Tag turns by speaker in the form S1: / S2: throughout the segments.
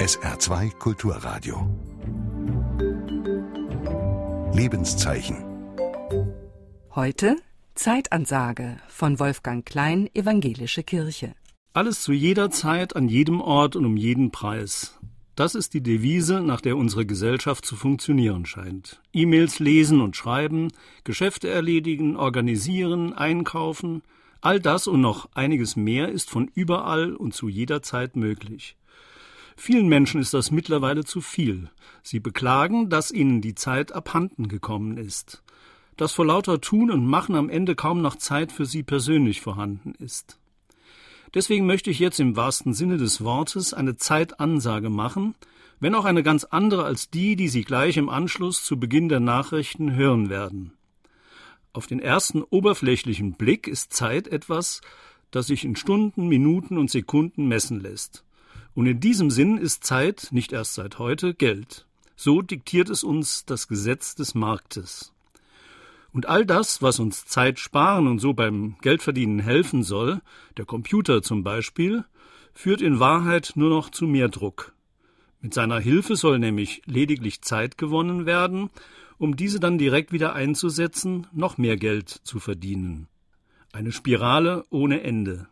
S1: SR2 Kulturradio. Lebenszeichen.
S2: Heute Zeitansage von Wolfgang Klein, Evangelische Kirche.
S3: Alles zu jeder Zeit, an jedem Ort und um jeden Preis. Das ist die Devise, nach der unsere Gesellschaft zu funktionieren scheint. E-Mails lesen und schreiben, Geschäfte erledigen, organisieren, einkaufen, all das und noch einiges mehr ist von überall und zu jeder Zeit möglich. Vielen Menschen ist das mittlerweile zu viel. Sie beklagen, dass ihnen die Zeit abhanden gekommen ist, dass vor lauter Tun und Machen am Ende kaum noch Zeit für sie persönlich vorhanden ist. Deswegen möchte ich jetzt im wahrsten Sinne des Wortes eine Zeitansage machen, wenn auch eine ganz andere als die, die Sie gleich im Anschluss zu Beginn der Nachrichten hören werden. Auf den ersten oberflächlichen Blick ist Zeit etwas, das sich in Stunden, Minuten und Sekunden messen lässt. Und in diesem Sinn ist Zeit, nicht erst seit heute, Geld. So diktiert es uns das Gesetz des Marktes. Und all das, was uns Zeit sparen und so beim Geldverdienen helfen soll, der Computer zum Beispiel, führt in Wahrheit nur noch zu mehr Druck. Mit seiner Hilfe soll nämlich lediglich Zeit gewonnen werden, um diese dann direkt wieder einzusetzen, noch mehr Geld zu verdienen. Eine Spirale ohne Ende.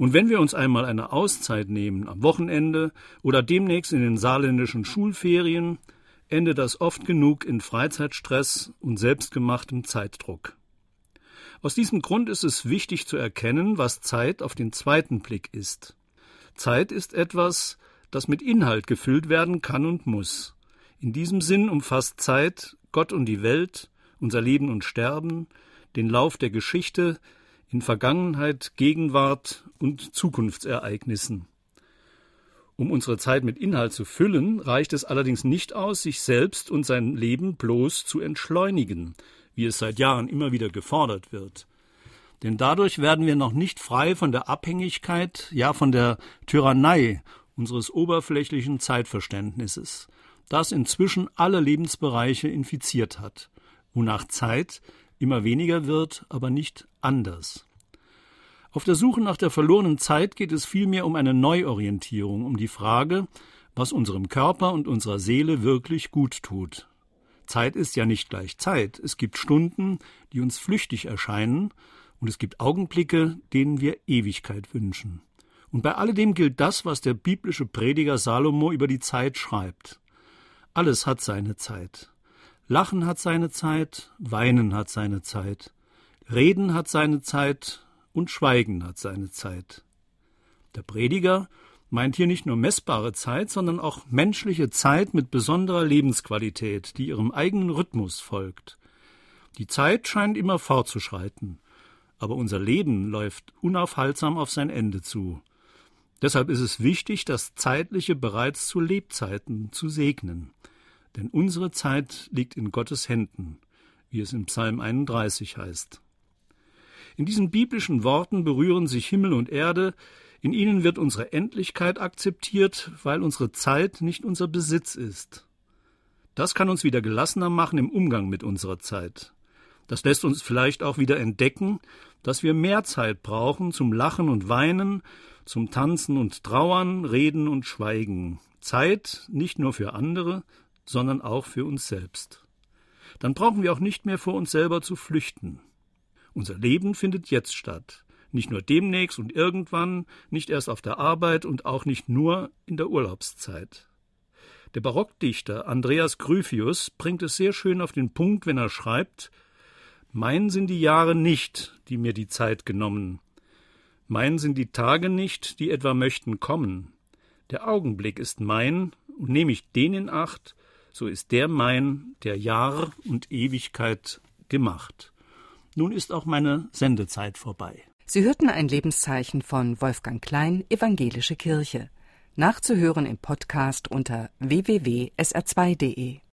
S3: Und wenn wir uns einmal eine Auszeit nehmen, am Wochenende oder demnächst in den saarländischen Schulferien, endet das oft genug in Freizeitstress und selbstgemachtem Zeitdruck. Aus diesem Grund ist es wichtig zu erkennen, was Zeit auf den zweiten Blick ist. Zeit ist etwas, das mit Inhalt gefüllt werden kann und muss. In diesem Sinn umfasst Zeit Gott und die Welt, unser Leben und Sterben, den Lauf der Geschichte, in Vergangenheit, Gegenwart und Zukunftsereignissen. Um unsere Zeit mit Inhalt zu füllen, reicht es allerdings nicht aus, sich selbst und sein Leben bloß zu entschleunigen, wie es seit Jahren immer wieder gefordert wird. Denn dadurch werden wir noch nicht frei von der Abhängigkeit, ja von der Tyrannei unseres oberflächlichen Zeitverständnisses, das inzwischen alle Lebensbereiche infiziert hat, wonach Zeit immer weniger wird, aber nicht anders. Auf der Suche nach der verlorenen Zeit geht es vielmehr um eine Neuorientierung, um die Frage, was unserem Körper und unserer Seele wirklich gut tut. Zeit ist ja nicht gleich Zeit. Es gibt Stunden, die uns flüchtig erscheinen, und es gibt Augenblicke, denen wir Ewigkeit wünschen. Und bei alledem gilt das, was der biblische Prediger Salomo über die Zeit schreibt. Alles hat seine Zeit. Lachen hat seine Zeit, Weinen hat seine Zeit, Reden hat seine Zeit und Schweigen hat seine Zeit. Der Prediger meint hier nicht nur messbare Zeit, sondern auch menschliche Zeit mit besonderer Lebensqualität, die ihrem eigenen Rhythmus folgt. Die Zeit scheint immer fortzuschreiten, aber unser Leben läuft unaufhaltsam auf sein Ende zu. Deshalb ist es wichtig, das Zeitliche bereits zu Lebzeiten zu segnen denn unsere Zeit liegt in Gottes Händen, wie es im Psalm 31 heißt. In diesen biblischen Worten berühren sich Himmel und Erde, in ihnen wird unsere Endlichkeit akzeptiert, weil unsere Zeit nicht unser Besitz ist. Das kann uns wieder gelassener machen im Umgang mit unserer Zeit. Das lässt uns vielleicht auch wieder entdecken, dass wir mehr Zeit brauchen zum Lachen und Weinen, zum Tanzen und Trauern, Reden und Schweigen. Zeit nicht nur für andere, sondern auch für uns selbst. Dann brauchen wir auch nicht mehr vor uns selber zu flüchten. Unser Leben findet jetzt statt, nicht nur demnächst und irgendwann, nicht erst auf der Arbeit und auch nicht nur in der Urlaubszeit. Der Barockdichter Andreas Gryphius bringt es sehr schön auf den Punkt, wenn er schreibt Mein sind die Jahre nicht, die mir die Zeit genommen. Mein sind die Tage nicht, die etwa möchten kommen. Der Augenblick ist mein, und nehme ich den in Acht, so ist der mein, der Jahr und Ewigkeit gemacht. Nun ist auch meine Sendezeit vorbei.
S2: Sie hörten ein Lebenszeichen von Wolfgang Klein, Evangelische Kirche. Nachzuhören im Podcast unter www.sr2.de.